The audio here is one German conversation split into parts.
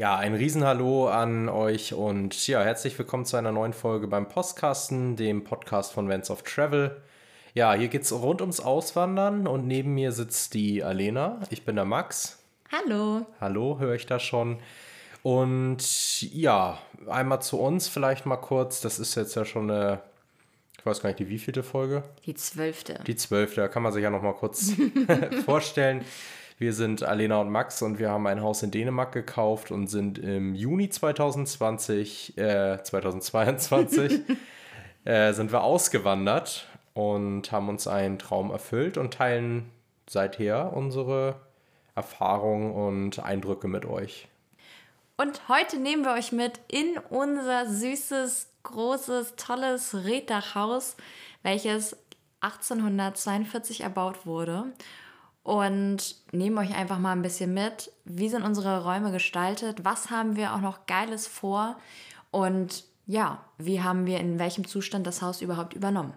Ja, ein Riesenhallo an euch und ja, herzlich willkommen zu einer neuen Folge beim Postkasten, dem Podcast von Vents of Travel. Ja, hier geht's rund ums Auswandern und neben mir sitzt die Alena. Ich bin der Max. Hallo. Hallo, höre ich da schon. Und ja, einmal zu uns vielleicht mal kurz. Das ist jetzt ja schon eine, ich weiß gar nicht, die wievielte Folge? Die zwölfte. Die zwölfte, kann man sich ja noch mal kurz vorstellen. Wir sind Alena und Max und wir haben ein Haus in Dänemark gekauft und sind im Juni 2020, äh, 2022, äh, sind wir ausgewandert und haben uns einen Traum erfüllt und teilen seither unsere Erfahrungen und Eindrücke mit euch. Und heute nehmen wir euch mit in unser süßes, großes, tolles Reddachhaus, welches 1842 erbaut wurde und nehmen euch einfach mal ein bisschen mit. Wie sind unsere Räume gestaltet? Was haben wir auch noch Geiles vor? Und ja, wie haben wir in welchem Zustand das Haus überhaupt übernommen?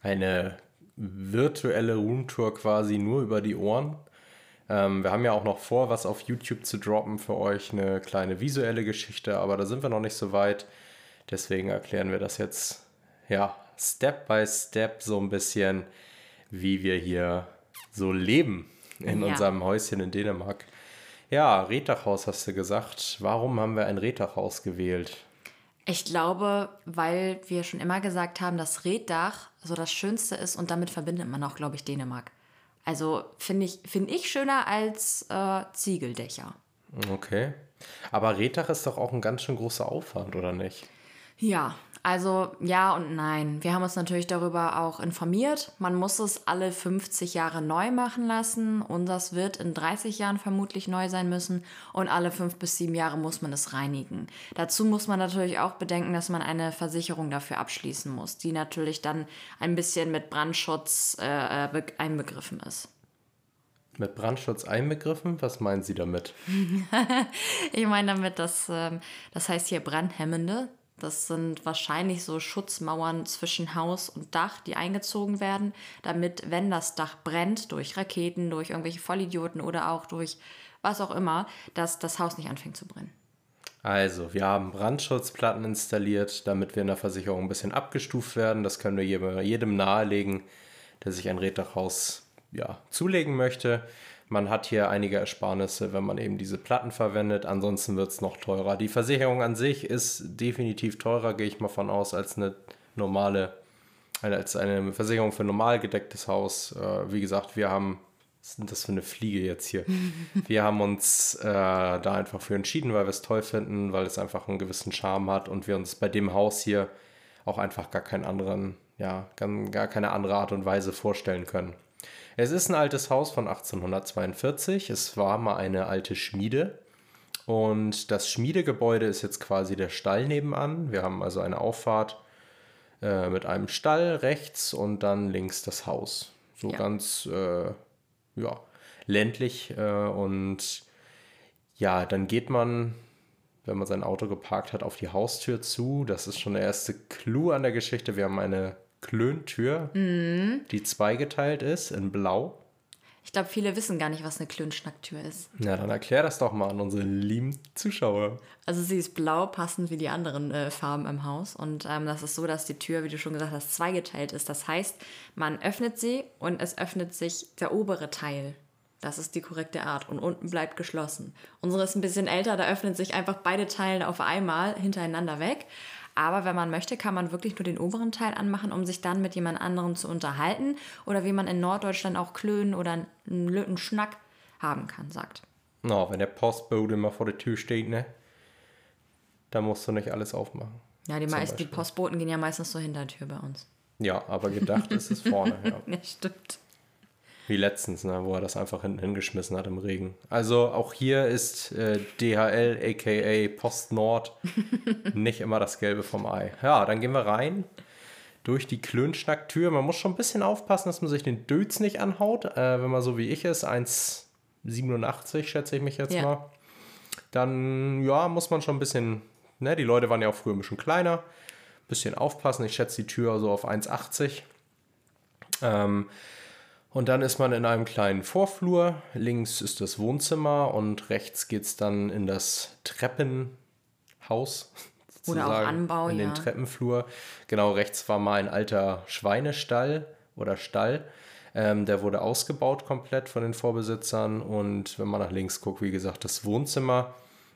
Eine virtuelle Roomtour quasi nur über die Ohren. Ähm, wir haben ja auch noch vor, was auf YouTube zu droppen für euch, eine kleine visuelle Geschichte, aber da sind wir noch nicht so weit. Deswegen erklären wir das jetzt, ja, Step by Step so ein bisschen, wie wir hier so leben in ja. unserem Häuschen in Dänemark. Ja, Reddachhaus hast du gesagt. Warum haben wir ein Reddachhaus gewählt? Ich glaube, weil wir schon immer gesagt haben, dass Reddach so das Schönste ist und damit verbindet man auch, glaube ich, Dänemark. Also finde ich, find ich schöner als äh, Ziegeldächer. Okay. Aber Reddach ist doch auch ein ganz schön großer Aufwand, oder nicht? Ja, also ja und nein. Wir haben uns natürlich darüber auch informiert. Man muss es alle 50 Jahre neu machen lassen. Unseres wird in 30 Jahren vermutlich neu sein müssen. Und alle fünf bis sieben Jahre muss man es reinigen. Dazu muss man natürlich auch bedenken, dass man eine Versicherung dafür abschließen muss, die natürlich dann ein bisschen mit Brandschutz äh, äh einbegriffen ist. Mit Brandschutz einbegriffen? Was meinen Sie damit? ich meine damit, dass ähm, das heißt hier brandhemmende. Das sind wahrscheinlich so Schutzmauern zwischen Haus und Dach, die eingezogen werden, damit, wenn das Dach brennt, durch Raketen, durch irgendwelche Vollidioten oder auch durch was auch immer, dass das Haus nicht anfängt zu brennen. Also, wir haben Brandschutzplatten installiert, damit wir in der Versicherung ein bisschen abgestuft werden. Das können wir jedem nahelegen, der sich ein Reddachhaus ja, zulegen möchte. Man hat hier einige Ersparnisse, wenn man eben diese Platten verwendet. Ansonsten wird es noch teurer. Die Versicherung an sich ist definitiv teurer, gehe ich mal von aus, als eine normale, als eine Versicherung für ein normal gedecktes Haus. Äh, wie gesagt, wir haben, was ist das für eine Fliege jetzt hier? wir haben uns äh, da einfach für entschieden, weil wir es toll finden, weil es einfach einen gewissen Charme hat und wir uns bei dem Haus hier auch einfach gar keinen anderen, ja, gar keine andere Art und Weise vorstellen können. Es ist ein altes Haus von 1842. Es war mal eine alte Schmiede. Und das Schmiedegebäude ist jetzt quasi der Stall nebenan. Wir haben also eine Auffahrt äh, mit einem Stall rechts und dann links das Haus. So ja. ganz äh, ja, ländlich. Äh, und ja, dann geht man, wenn man sein Auto geparkt hat, auf die Haustür zu. Das ist schon der erste Clou an der Geschichte. Wir haben eine Klöntür, mhm. die zweigeteilt ist in Blau. Ich glaube, viele wissen gar nicht, was eine Klönschnacktür ist. Na, dann erklär das doch mal an unsere lieben Zuschauer. Also sie ist blau, passend wie die anderen äh, Farben im Haus. Und ähm, das ist so, dass die Tür, wie du schon gesagt hast, zweigeteilt ist. Das heißt, man öffnet sie und es öffnet sich der obere Teil. Das ist die korrekte Art. Und unten bleibt geschlossen. Unsere ist ein bisschen älter, da öffnen sich einfach beide Teile auf einmal hintereinander weg. Aber wenn man möchte, kann man wirklich nur den oberen Teil anmachen, um sich dann mit jemand anderem zu unterhalten. Oder wie man in Norddeutschland auch Klönen oder einen Lüttenschnack haben kann, sagt. Na, no, wenn der Postbote immer vor der Tür steht, ne? Da musst du nicht alles aufmachen. Ja, die, meist, die Postboten gehen ja meistens zur Hintertür bei uns. Ja, aber gedacht ist es vorne, ja. ja, stimmt. Wie letztens, ne, wo er das einfach hinten hingeschmissen hat im Regen. Also auch hier ist äh, DHL aka Post Nord nicht immer das Gelbe vom Ei. Ja, dann gehen wir rein durch die Klönschnacktür. Man muss schon ein bisschen aufpassen, dass man sich den Dötz nicht anhaut. Äh, wenn man so wie ich ist, 1,87 schätze ich mich jetzt ja. mal. Dann, ja, muss man schon ein bisschen, ne, die Leute waren ja auch früher ein bisschen kleiner. Bisschen aufpassen. Ich schätze die Tür so auf 1,80. Ähm, Und dann ist man in einem kleinen Vorflur. Links ist das Wohnzimmer und rechts geht es dann in das Treppenhaus. Oder auch Anbau, in ja. den Treppenflur. Genau, rechts war mal ein alter Schweinestall oder Stall. Ähm, der wurde ausgebaut komplett von den Vorbesitzern. Und wenn man nach links guckt, wie gesagt, das Wohnzimmer,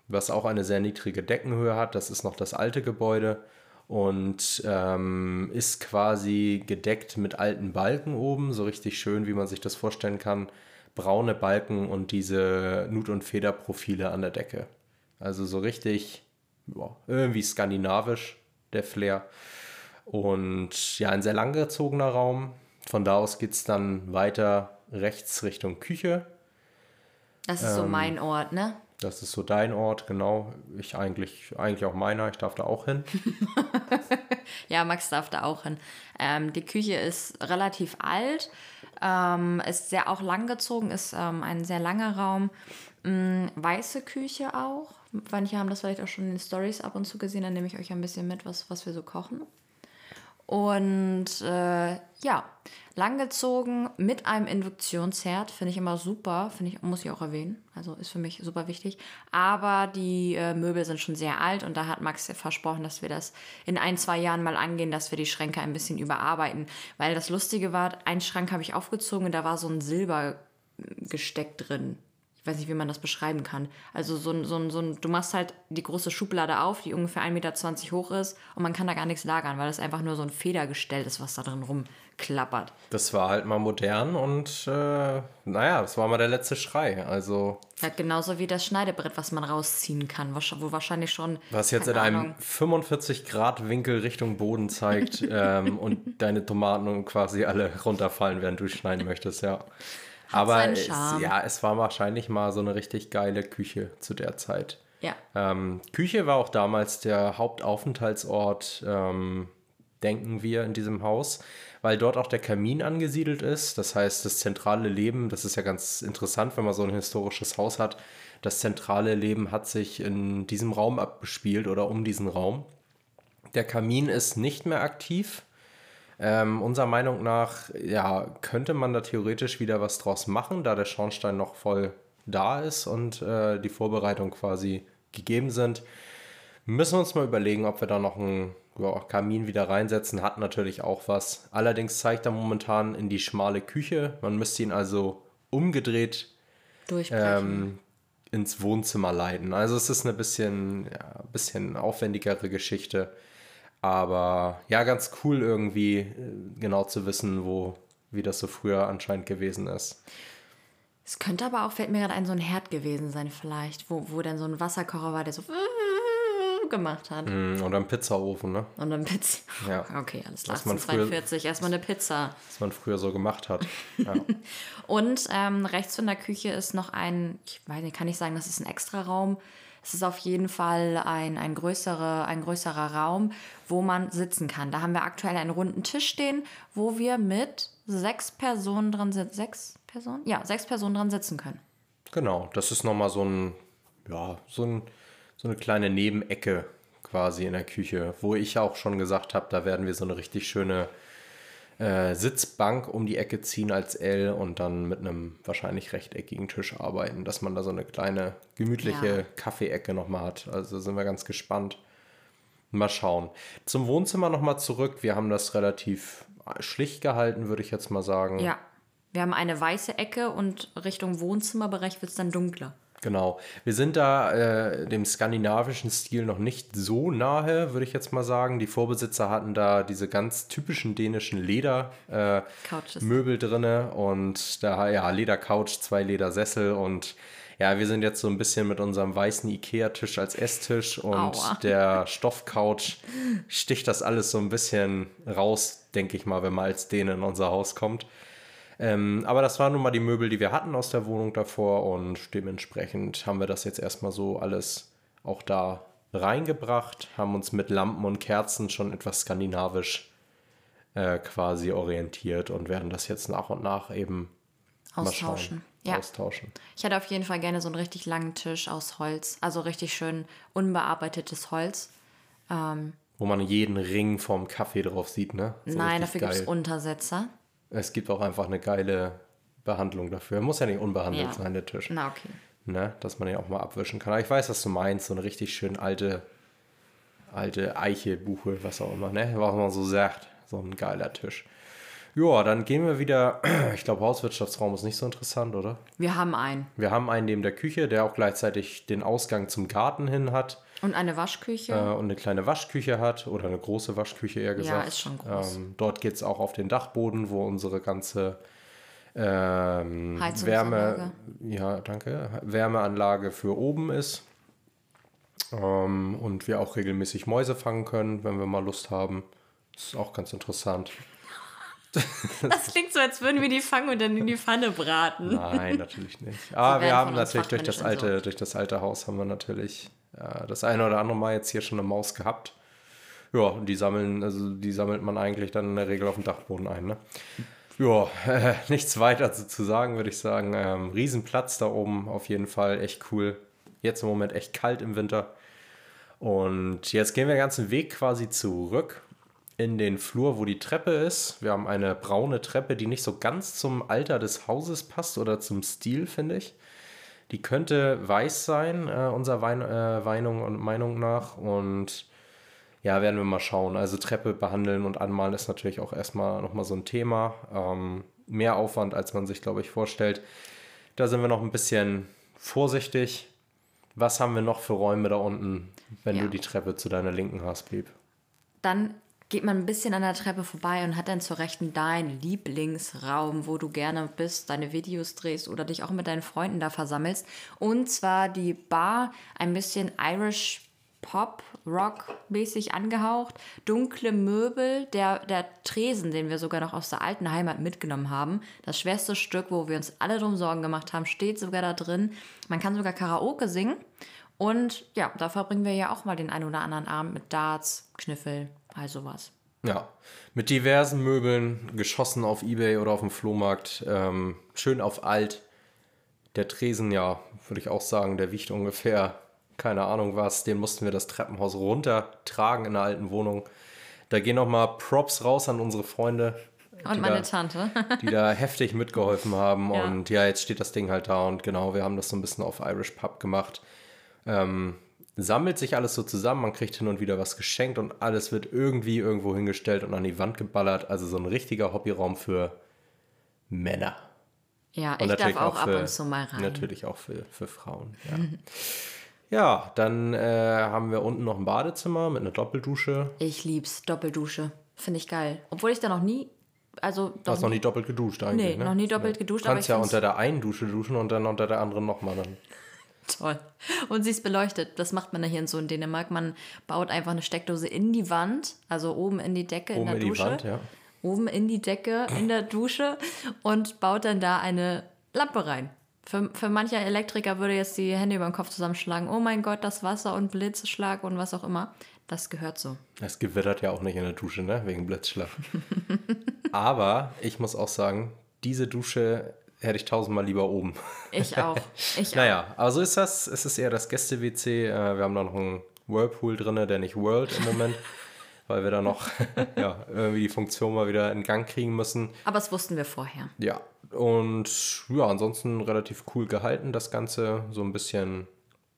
was auch eine sehr niedrige Deckenhöhe hat. Das ist noch das alte Gebäude und ähm, ist quasi gedeckt mit alten Balken oben, so richtig schön, wie man sich das vorstellen kann. Braune Balken und diese Nut- und Federprofile an der Decke. Also so richtig, boah, irgendwie skandinavisch, der Flair. Und ja, ein sehr langgezogener Raum. Von da aus geht es dann weiter rechts Richtung Küche. Das ist so Ähm, mein Ort, ne? Das ist so dein Ort, genau. Ich eigentlich, eigentlich auch meiner. Ich darf da auch hin. Ja, Max darf da auch hin. Ähm, die Küche ist relativ alt, ähm, ist sehr auch langgezogen, ist ähm, ein sehr langer Raum. Mm, weiße Küche auch. Manche haben das vielleicht auch schon in den Stories ab und zu gesehen, dann nehme ich euch ein bisschen mit, was, was wir so kochen. Und äh, ja, langgezogen mit einem Induktionsherd finde ich immer super, finde ich, muss ich auch erwähnen. Also ist für mich super wichtig. Aber die äh, Möbel sind schon sehr alt und da hat Max versprochen, dass wir das in ein, zwei Jahren mal angehen, dass wir die Schränke ein bisschen überarbeiten. Weil das Lustige war, einen Schrank habe ich aufgezogen und da war so ein Silbergesteck drin. Ich weiß nicht, wie man das beschreiben kann. Also so ein, so ein, so ein, du machst halt die große Schublade auf, die ungefähr 1,20 Meter hoch ist und man kann da gar nichts lagern, weil das einfach nur so ein Federgestell ist, was da drin rumklappert. Das war halt mal modern und äh, naja, das war mal der letzte Schrei. Also, Ja, genauso wie das Schneidebrett, was man rausziehen kann, wo wahrscheinlich schon. was jetzt in einem Ahnung, 45 Grad Winkel Richtung Boden zeigt ähm, und deine Tomaten quasi alle runterfallen, während du schneiden möchtest, ja. Aber es, ja, es war wahrscheinlich mal so eine richtig geile Küche zu der Zeit. Ja. Ähm, Küche war auch damals der Hauptaufenthaltsort, ähm, denken wir, in diesem Haus, weil dort auch der Kamin angesiedelt ist. Das heißt, das zentrale Leben, das ist ja ganz interessant, wenn man so ein historisches Haus hat, das zentrale Leben hat sich in diesem Raum abgespielt oder um diesen Raum. Der Kamin ist nicht mehr aktiv. Ähm, unserer Meinung nach, ja, könnte man da theoretisch wieder was draus machen, da der Schornstein noch voll da ist und äh, die Vorbereitungen quasi gegeben sind. Müssen wir uns mal überlegen, ob wir da noch einen ja, Kamin wieder reinsetzen. Hat natürlich auch was. Allerdings zeigt er momentan in die schmale Küche. Man müsste ihn also umgedreht ähm, ins Wohnzimmer leiten. Also es ist eine bisschen, ja, bisschen aufwendigere Geschichte. Aber ja, ganz cool irgendwie äh, genau zu wissen, wo, wie das so früher anscheinend gewesen ist. Es könnte aber auch, fällt mir gerade ein, so ein Herd gewesen sein, vielleicht, wo, wo dann so ein Wasserkocher war, der so gemacht hat. Mm, Oder ein Pizzaofen, ne? Und dann Pizza. Ja. Okay, alles klar. Was man früher- 42, erstmal eine Pizza. Was man früher so gemacht hat. Ja. Und ähm, rechts von der Küche ist noch ein, ich weiß nicht, kann ich sagen, das ist ein Extraraum. Es ist auf jeden Fall ein, ein, größere, ein größerer Raum, wo man sitzen kann. Da haben wir aktuell einen runden Tisch stehen, wo wir mit sechs Personen drin sind. Sechs Personen? Ja, sechs Personen drin sitzen können. Genau, das ist nochmal so ein, ja, so, ein, so eine kleine Nebenecke quasi in der Küche, wo ich auch schon gesagt habe, da werden wir so eine richtig schöne äh, Sitzbank um die Ecke ziehen als L und dann mit einem wahrscheinlich rechteckigen Tisch arbeiten, dass man da so eine kleine gemütliche Ja. Kaffeeecke nochmal hat. Also sind wir ganz gespannt. Mal schauen. Zum Wohnzimmer nochmal zurück. Wir haben das relativ schlicht gehalten, würde ich jetzt mal sagen. Ja. Wir haben eine weiße Ecke und Richtung Wohnzimmerbereich wird es dann dunkler. Genau. Wir sind da äh, dem skandinavischen Stil noch nicht so nahe, würde ich jetzt mal sagen. Die Vorbesitzer hatten da diese ganz typischen dänischen Ledermöbel äh, drinne und da ja Ledercouch, zwei Ledersessel und ja, wir sind jetzt so ein bisschen mit unserem weißen Ikea-Tisch als Esstisch und Aua. der Stoffcouch sticht das alles so ein bisschen raus, denke ich mal, wenn man als Däne in unser Haus kommt. Ähm, aber das waren nun mal die Möbel, die wir hatten aus der Wohnung davor und dementsprechend haben wir das jetzt erstmal so alles auch da reingebracht, haben uns mit Lampen und Kerzen schon etwas skandinavisch äh, quasi orientiert und werden das jetzt nach und nach eben Austauschen. Ja. austauschen. Ich hätte auf jeden Fall gerne so einen richtig langen Tisch aus Holz. Also richtig schön unbearbeitetes Holz. Wo man jeden Ring vom Kaffee drauf sieht, ne? So Nein, dafür gibt es. Untersetzer. Es gibt auch einfach eine geile Behandlung dafür. Muss ja nicht unbehandelt Ja. sein, der Tisch. Na, okay. Ne? Dass man den auch mal abwischen kann. Aber ich weiß, was du meinst. So eine richtig schön alte, alte Eiche, Buche, was auch immer, ne? Was man so sagt. So ein geiler Tisch. Ja, dann gehen wir wieder. Ich glaube, Hauswirtschaftsraum ist nicht so interessant, oder? Wir haben einen. Wir haben einen neben der Küche, der auch gleichzeitig den Ausgang zum Garten hin hat Und eine Waschküche. äh, und eine kleine Waschküche hat oder eine große Waschküche eher gesagt. ist schon groß. Ähm, dort geht es auch auf den Dachboden, wo unsere ganze ähm. Wärme, ja, danke, Wärmeanlage für oben ist. Ähm, und wir auch regelmäßig Mäuse fangen können, wenn wir mal Lust haben. Das ist auch ganz interessant. Das klingt so, als würden wir die fangen und dann in die Pfanne braten. Nein, natürlich nicht. Aber wir werden haben natürlich durch das, alte, durch das alte Haus haben wir natürlich das eine oder andere Mal jetzt hier schon eine Maus gehabt. Ja, die sammeln, also die sammelt man eigentlich dann in der Regel auf dem Dachboden ein, ne? Ja, äh, nichts weiter zu, zu sagen, würde ich sagen. Ähm, Riesenplatz da oben, auf jeden Fall, echt cool. Jetzt im Moment echt kalt im Winter. Und jetzt gehen wir den ganzen Weg quasi zurück in den Flur, wo die Treppe ist. Wir haben eine braune Treppe, die nicht so ganz zum Alter des Hauses passt oder zum Stil, finde ich. Die könnte weiß sein, äh, unserer Wein, äh, Meinung und Meinung nach. Und ja, werden wir mal schauen. Also Treppe behandeln und anmalen ist natürlich auch erstmal nochmal so ein Thema. Ähm, mehr Aufwand, als man sich, glaube ich, vorstellt. Da sind wir noch ein bisschen vorsichtig. Was haben wir noch für Räume da unten, wenn Ja. du die Treppe zu deiner Linken hast, Piep? Dann geht man ein bisschen an der Treppe vorbei und hat dann zur Rechten deinen Lieblingsraum, wo du gerne bist, deine Videos drehst oder dich auch mit deinen Freunden da versammelst. Und zwar die Bar, ein bisschen Irish Pop, Rock mäßig angehaucht, dunkle Möbel, der, der Tresen, den wir sogar noch aus der alten Heimat mitgenommen haben. Das schwerste Stück, wo wir uns alle drum Sorgen gemacht haben, steht sogar da drin. Man kann sogar Karaoke singen. Und ja, da verbringen wir ja auch mal den einen oder anderen Abend mit Darts, Kniffel, all sowas. Ja, mit diversen Möbeln, geschossen auf Ebay oder auf dem Flohmarkt, ähm, schön auf alt. Der Tresen, ja, würde ich auch sagen, der wiegt ungefähr, keine Ahnung was, den mussten wir das Treppenhaus runtertragen in der alten Wohnung. Da gehen nochmal Props raus an unsere Freunde, Und meine da- Tante. die da heftig mitgeholfen haben. Ja. Und ja, jetzt steht das Ding halt da und genau, wir haben das so ein bisschen auf Irish Pub gemacht. Ähm, sammelt sich alles so zusammen, man kriegt hin und wieder was geschenkt und alles wird irgendwie irgendwo hingestellt und an die Wand geballert. Also so ein richtiger Hobbyraum für Männer. Ja, Und ich darf auch ab und zu mal rein. Natürlich auch für, für Frauen. Ja, ja dann äh, haben wir unten noch ein Badezimmer mit einer Doppeldusche. Ich lieb's, Doppeldusche. Finde ich geil. Obwohl ich da noch nie, also Du doch hast noch nie doppelt geduscht eigentlich, Nee, ne? noch nie doppelt geduscht, Du kannst ja unter der einen Dusche duschen und dann unter der anderen nochmal dann. Toll. Und sie ist beleuchtet. Das macht man ja hier so in Dänemark. Man baut einfach eine Steckdose in die Wand, also oben in die Decke in Oben der in die Dusche. Wand, ja. Oben in die Decke in der Dusche und baut dann da eine Lampe rein. Für, für mancher Elektriker würde jetzt die Hände über den Kopf zusammenschlagen. Oh mein Gott, das Wasser und Blitzschlag und was auch immer. Das gehört so. Es gewittert ja auch nicht in der Dusche, ne? Wegen Blitzschlag. Aber ich muss auch sagen, diese Dusche hätte ich tausendmal lieber oben. Ich auch. Ich auch. Naja, aber so ist das. Es ist eher das Gäste-WC. Äh, Wir haben da noch einen Whirlpool drin, der nicht World im Moment, weil wir da noch ja, irgendwie die Funktion mal wieder in Gang kriegen müssen. Aber das wussten wir vorher. Ja, und ja, ansonsten relativ cool gehalten, das Ganze. So ein bisschen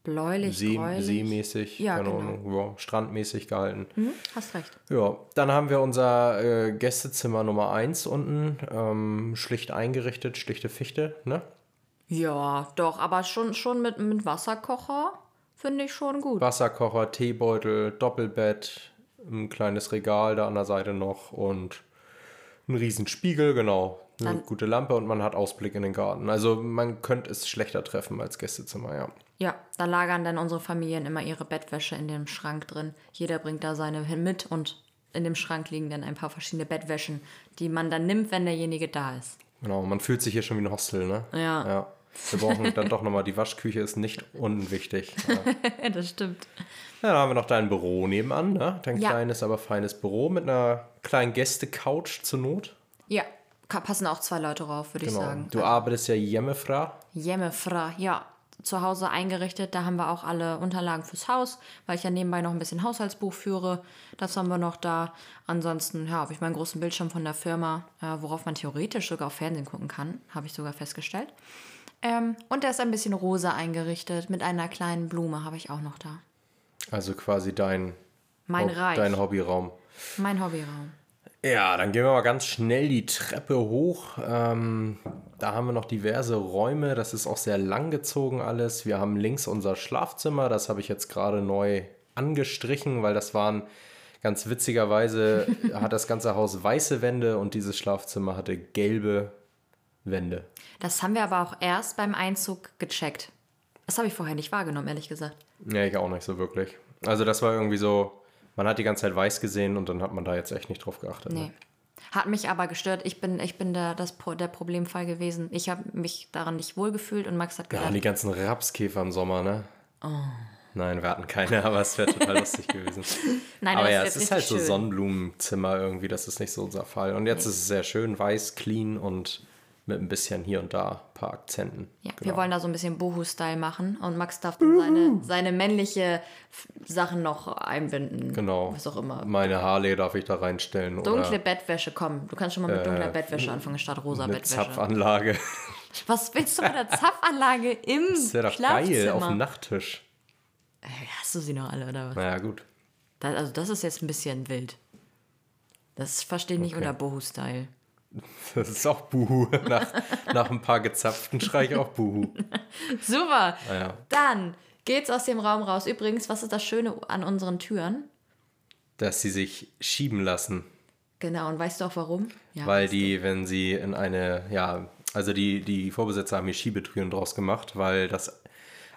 Bläulich, See, gräulich. seemäßig, Ja, keine genau. Ahnung, ja, strandmäßig gehalten. Hm, hast recht. Ja, dann haben wir unser äh, Gästezimmer Nummer 1 unten, ähm, schlicht eingerichtet, schlichte Fichte, ne? Ja, doch, aber schon, schon mit, mit Wasserkocher finde ich schon gut. Wasserkocher, Teebeutel, Doppelbett, ein kleines Regal da an der Seite noch und ein riesen Spiegel, genau. Eine Dann- gute Lampe und man hat Ausblick in den Garten. Also man könnte es schlechter treffen als Gästezimmer, ja. Ja, da lagern dann unsere Familien immer ihre Bettwäsche in dem Schrank drin. Jeder bringt da seine mit und in dem Schrank liegen dann ein paar verschiedene Bettwäschen, die man dann nimmt, wenn derjenige da ist. Genau, man fühlt sich hier schon wie ein Hostel, ne? Ja. ja. Wir brauchen dann doch nochmal, die Waschküche ist nicht unwichtig. Ja. das stimmt. Ja, dann haben wir noch dein Büro nebenan, ne? Dein Ja. kleines, aber feines Büro mit einer kleinen Gäste-Couch zur Not. Ja, passen auch zwei Leute drauf, würde ich Genau. sagen. Du arbeitest ja Jemmefra. Jemme Fra, ja. zu Hause eingerichtet. Da haben wir auch alle Unterlagen fürs Haus, weil ich ja nebenbei noch ein bisschen Haushaltsbuch führe. Das haben wir noch da. Ansonsten ja, habe ich meinen großen Bildschirm von der Firma, äh, worauf man theoretisch sogar auf Fernsehen gucken kann, habe ich sogar festgestellt. Ähm, und der ist ein bisschen rosa eingerichtet mit einer kleinen Blume, habe ich auch noch da. Also quasi dein, Mein Hob- Reich. dein Hobbyraum. Mein Hobbyraum. Ja, dann gehen wir mal ganz schnell die Treppe hoch. Ähm, da haben wir noch diverse Räume. Das ist auch sehr lang gezogen alles. Wir haben links unser Schlafzimmer. Das habe ich jetzt gerade neu angestrichen, weil das waren ganz witzigerweise hat das ganze Haus weiße Wände und dieses Schlafzimmer hatte gelbe Wände. Das haben wir aber auch erst beim Einzug gecheckt. Das habe ich vorher nicht wahrgenommen, ehrlich gesagt. Ja, ich auch nicht so wirklich. Also das war irgendwie so, man hat die ganze Zeit weiß gesehen und dann hat man da jetzt echt nicht drauf geachtet. ne? Nee. Hat mich aber gestört. Ich bin, ich bin der, das, der Problemfall gewesen. Ich habe mich daran nicht wohlgefühlt und Max hat Ja, gesagt, und die ganzen Rapskäfer im Sommer, ne? Nein, wir hatten keine, aber es wäre total lustig gewesen. nein, aber ja, es ist halt richtig so schön. Sonnenblumenzimmer irgendwie, das ist nicht so unser Fall. Und jetzt ist es sehr schön, weiß, clean und mit ein bisschen hier und da ein paar Akzenten. Ja, Genau. wir wollen da so ein bisschen Bohu-Style machen und Max darf dann seine, seine männliche Sachen noch einbinden. Genau. Was auch immer. Meine Harley darf ich da reinstellen. Dunkle oder Bettwäsche, komm. Du kannst schon mal mit dunkler Äh, Bettwäsche anfangen statt rosa eine Bettwäsche. Zapfanlage. Was willst du mit der Zapfanlage im Das wäre doch Schlafzimmer? geil auf dem Nachttisch. Äh, Hast du sie noch alle oder was? Naja, gut. Das, also das ist jetzt ein bisschen wild. Das verstehe ich nicht Okay. unter Bohu-Style. Das ist auch Buhu. Nach, nach ein paar gezapften schrei ich auch Buhu. Super. Naja. Dann geht's aus dem Raum raus. Übrigens, was ist das Schöne an unseren Türen? Dass sie sich schieben lassen. Genau, und weißt du auch warum? Ja, Weil die, wenn sie in eine, ja, also die, die Vorbesitzer haben hier Schiebetüren draus gemacht, weil das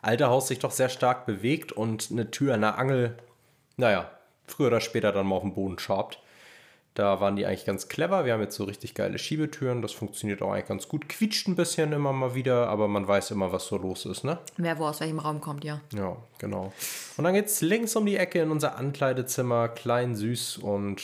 alte Haus sich doch sehr stark bewegt und eine Tür an der Angel, naja, früher oder später dann mal auf den Boden schabt. Da waren die eigentlich ganz clever. Wir haben jetzt so richtig geile Schiebetüren. Das funktioniert auch eigentlich ganz gut. Quietscht ein bisschen immer mal wieder, aber man weiß immer, was so los ist, ne? Wer wo aus welchem Raum kommt, ja. Ja, genau. Und dann geht's links um die Ecke in unser Ankleidezimmer. Klein, süß und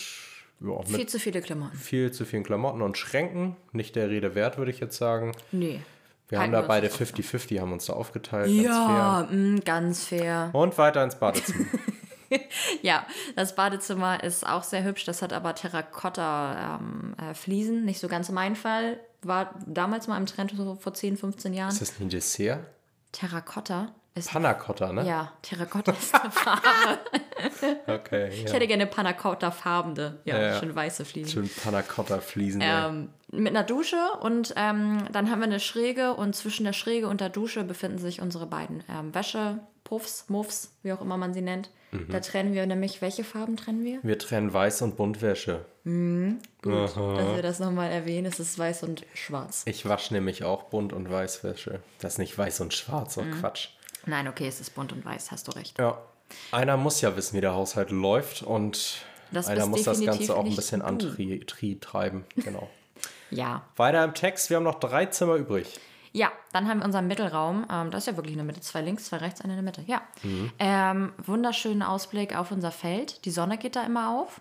ja, mit Viel zu viele Klamotten. viel zu vielen Klamotten und Schränken. Nicht der Rede wert, würde ich jetzt sagen. Nee. Wir haben da wir beide uns 50-50, haben uns da aufgeteilt. Ja, mh, ganz fair. Ganz fair. Und weiter ins Badezimmer. Ja, das Badezimmer ist auch sehr hübsch. Das hat aber Terrakotta-Fliesen. Ähm, äh, Fliesen. Nicht so ganz mein Fall. War damals mal im Trend so vor 10, 15 Jahren. ist das ein Dessert? Terrakotta ist. Panna Cotta, ne? ja, Terrakotta ist eine Farbe. Okay. Ich Ja. hätte gerne Pannacotta-farbende. Ja, Ja, schön weiße Fliesen. Schön Panna Cotta Fliesen. ey. Ähm, mit einer Dusche und ähm, dann haben wir eine Schräge und zwischen der Schräge und der Dusche befinden sich unsere beiden ähm, Wäschepuffs, Muffs, wie auch immer man sie nennt. Mhm. Da trennen wir nämlich, welche Farben trennen wir? Wir trennen Weiß und Buntwäsche. Dass wir das nochmal erwähnen, es ist weiß und schwarz. Ich wasche nämlich auch Bunt- und Weißwäsche. Das ist nicht weiß und schwarz, oh Mhm. Quatsch. Nein, okay, es ist bunt und weiß, hast du recht. Ja. Einer muss ja wissen, wie der Haushalt läuft und Das einer muss das Ganze auch ein bisschen du. antreiben. Genau. Ja. Weiter im Text, wir haben noch drei Zimmer übrig. Ja, dann haben wir unseren Mittelraum. Ähm, das ist ja wirklich in der Mitte. Zwei links, zwei rechts, eine in der Mitte. Ja. Mhm. Ähm, wunderschönen Ausblick auf unser Feld. Die Sonne geht da immer auf.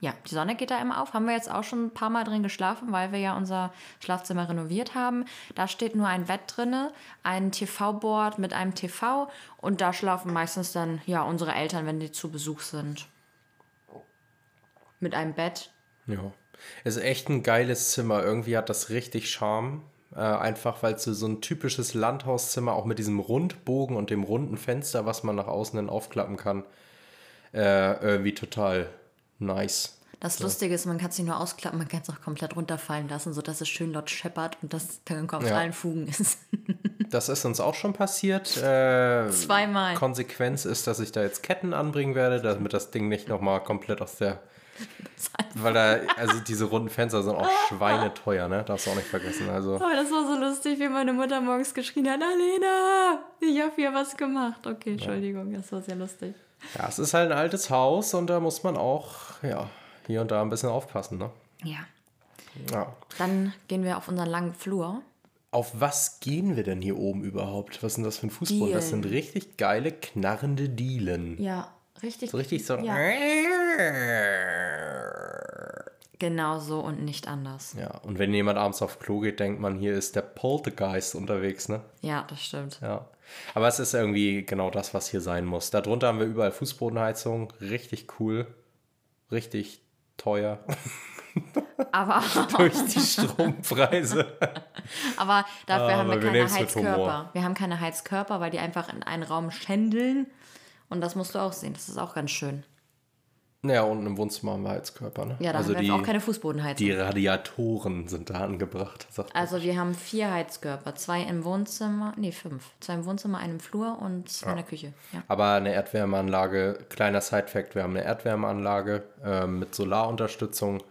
Ja, die Sonne geht da immer auf. Haben wir jetzt auch schon ein paar Mal drin geschlafen, weil wir ja unser Schlafzimmer renoviert haben. Da steht nur ein Bett drinne, ein TV-Board mit einem TV und da schlafen meistens dann ja unsere Eltern, wenn die zu Besuch sind. Mit einem Bett. Ja. Es ist echt ein geiles Zimmer. Irgendwie hat das richtig Charme. Äh, einfach weil es so, ein typisches Landhauszimmer, auch mit diesem Rundbogen und dem runden Fenster, was man nach außen hin aufklappen kann, äh, irgendwie total nice. Das Lustige ist, man kann es nicht nur ausklappen, man kann es auch komplett runterfallen lassen, sodass es schön laut scheppert und das dann auf Ja. allen Fugen ist. Das ist uns auch schon passiert. Äh, Zweimal. Konsequenz ist, dass ich da jetzt Ketten anbringen werde, damit das Ding nicht nochmal komplett aus der. Weil da, also diese runden Fenster sind auch schweineteuer, ne? Darfst du auch nicht vergessen. Also. Aber das war so lustig, wie meine Mutter morgens geschrien hat, Alena, ich habe hier was gemacht. Okay, Entschuldigung, das war sehr lustig. Ja, es ist halt ein altes Haus und da muss man auch, ja, hier und da ein bisschen aufpassen, ne? Ja. Ja. Dann gehen wir auf unseren langen Flur. Auf was gehen wir denn hier oben überhaupt? Was ist denn das für ein Fußboden? Das sind Dielen. richtig geile, knarrende Dielen. Ja, richtig. So richtig so. Ja. Genau so und nicht anders. Ja, und wenn jemand abends auf Klo geht, denkt man, hier ist der Poltergeist unterwegs, ne? Ja, das stimmt. Ja. Aber es ist irgendwie genau das, was hier sein muss. Darunter haben wir überall Fußbodenheizung. Richtig cool. Richtig teuer. Aber, Durch die Strompreise. aber dafür haben wir Aber wir keine. Heizkörper. Wir haben keine Heizkörper, weil die einfach in einen Raum schändeln. Und das musst du auch sehen. Das ist auch ganz schön. Ja, unten im Wohnzimmer haben wir Heizkörper, ne? Ja, da also haben wir die, auch keine Fußbodenheizung. die Radiatoren sind da angebracht. Sagt Also wir haben vier Heizkörper. Zwei im Wohnzimmer, nee, fünf. Zwei im Wohnzimmer, einen im Flur und zwei in der Küche. Ja. Aber eine Erdwärmeanlage, kleiner Side-Fact, wir haben eine Erdwärmeanlage äh, mit Solarunterstützung.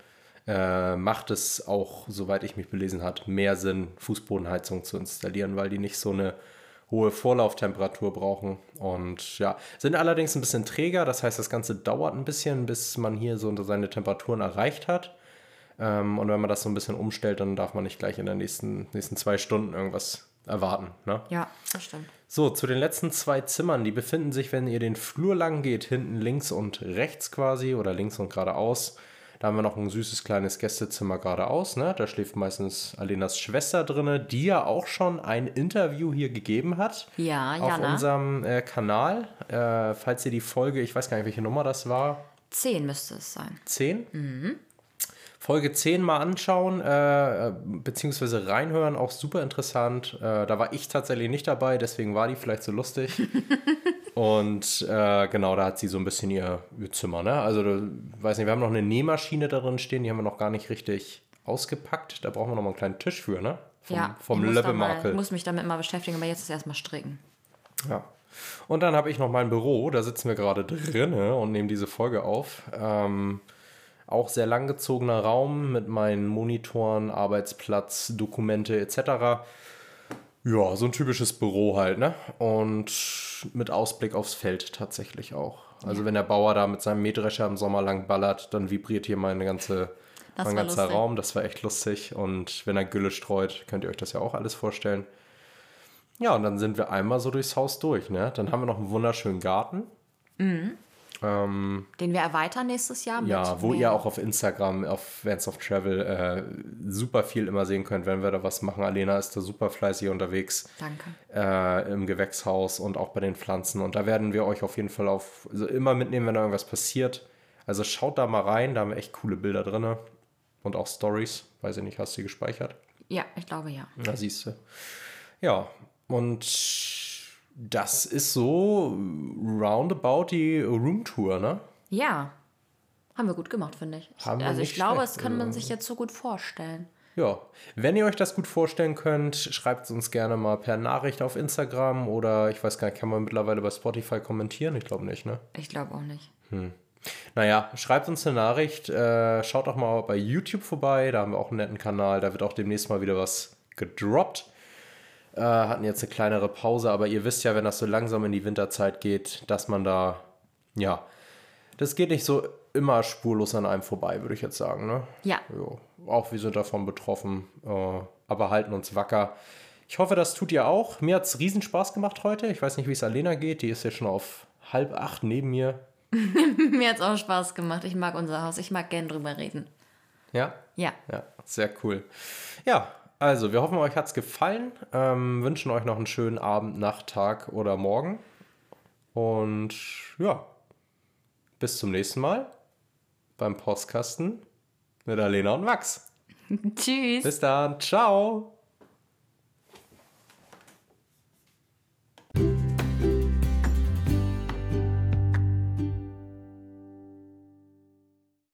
Äh, macht es auch, soweit ich mich belesen habe, mehr Sinn, Fußbodenheizung zu installieren, weil die nicht so eine hohe Vorlauftemperatur brauchen. Und ja, sind allerdings ein bisschen träger. Das heißt, das Ganze dauert ein bisschen, bis man hier so seine Temperaturen erreicht hat. Ähm, und wenn man das so ein bisschen umstellt, dann darf man nicht gleich in den nächsten, nächsten zwei Stunden irgendwas erwarten. Ne? ja, das stimmt. So, zu den letzten zwei Zimmern. Die befinden sich, wenn ihr den Flur lang geht, hinten links und rechts quasi oder links und geradeaus. Da haben wir noch ein süßes kleines Gästezimmer geradeaus. Ne? Da schläft meistens Alenas Schwester drinne, die ja auch schon ein Interview hier gegeben hat. Ja, Auf Jana. unserem äh, Kanal. Äh, falls ihr die Folge, ich weiß gar nicht, welche Nummer das war, Zehn müsste es sein. 10. Folge 10 mal anschauen, äh, beziehungsweise reinhören, auch super interessant. Äh, da war ich tatsächlich nicht dabei, deswegen war die vielleicht so lustig. Und äh, genau, da hat sie so ein bisschen ihr, ihr Zimmer, ne? Also, du, weiß nicht, wir haben noch eine Nähmaschine da drin stehen, die haben wir noch gar nicht richtig ausgepackt. Da brauchen wir noch mal einen kleinen Tisch für, ne? Vom, ja, vom ich muss, da mal, ich muss mich damit mal beschäftigen, aber jetzt ist erstmal stricken. Ja. Und dann habe ich noch mein Büro, da sitzen wir gerade drinne und nehmen diese Folge auf. Ähm, auch sehr langgezogener Raum mit meinen Monitoren, Arbeitsplatz, Dokumente etc. Ja, so ein typisches Büro halt, ne? Und mit Ausblick aufs Feld tatsächlich auch. Also wenn der Bauer da mit seinem Mähdrescher im Sommer lang ballert, dann vibriert hier meine ganze, Das mein ganzer lustig. Raum. Das war echt lustig. Und wenn er Gülle streut, könnt ihr euch das ja auch alles vorstellen. Ja, und dann sind wir einmal so durchs Haus durch, ne? Dann haben wir noch einen wunderschönen Garten. Ähm, Den wir erweitern nächstes Jahr mit ja, wo mehr- ihr auch auf Instagram, auf Vans of Travel, äh, super viel immer sehen könnt, wenn wir da was machen. Alena ist da super fleißig unterwegs Danke. äh, im Gewächshaus und auch bei den Pflanzen. Und da werden wir euch auf jeden Fall auf, also immer mitnehmen, wenn da irgendwas passiert. Also schaut da mal rein, da haben wir echt coole Bilder drin. Und auch Stories. Weiß ich nicht, hast du die gespeichert? Ja, ich glaube ja. Da siehst du. Ja, und das ist so roundabout die Roomtour, ne? Ja. Haben wir gut gemacht, finde ich. Haben wir also ich glaube, schlecht, das kann man sich jetzt so gut vorstellen. Ja, wenn ihr euch das gut vorstellen könnt, schreibt es uns gerne mal per Nachricht auf Instagram oder ich weiß gar nicht, kann man mittlerweile bei Spotify kommentieren? Ich glaube nicht, ne? Ich glaube auch nicht. Naja, schreibt uns eine Nachricht, äh, schaut auch mal bei YouTube vorbei, da haben wir auch einen netten Kanal, da wird auch demnächst mal wieder was gedroppt. Äh, hatten jetzt eine kleinere Pause, aber ihr wisst ja, wenn das so langsam in die Winterzeit geht, dass man da, ja, das geht nicht so immer spurlos an einem vorbei, würde ich jetzt sagen, ne? Ja. Jo, auch wir sind davon betroffen, äh, aber halten uns wacker. Ich hoffe, das tut ihr auch. Mir hat es riesen Spaß gemacht heute. Ich weiß nicht, wie es Alena geht. Die ist ja schon auf halb acht neben mir. Mir hat es auch Spaß gemacht. Ich mag unser Haus. Ich mag gern drüber reden. Ja? Ja. Ja, sehr cool. Ja, also wir hoffen, euch hat es gefallen. Ähm, wünschen euch noch einen schönen Abend, Nacht, Tag oder Morgen. Und ja, bis zum nächsten Mal beim Postkasten mit Alena und Max. Tschüss. Bis dann. Ciao.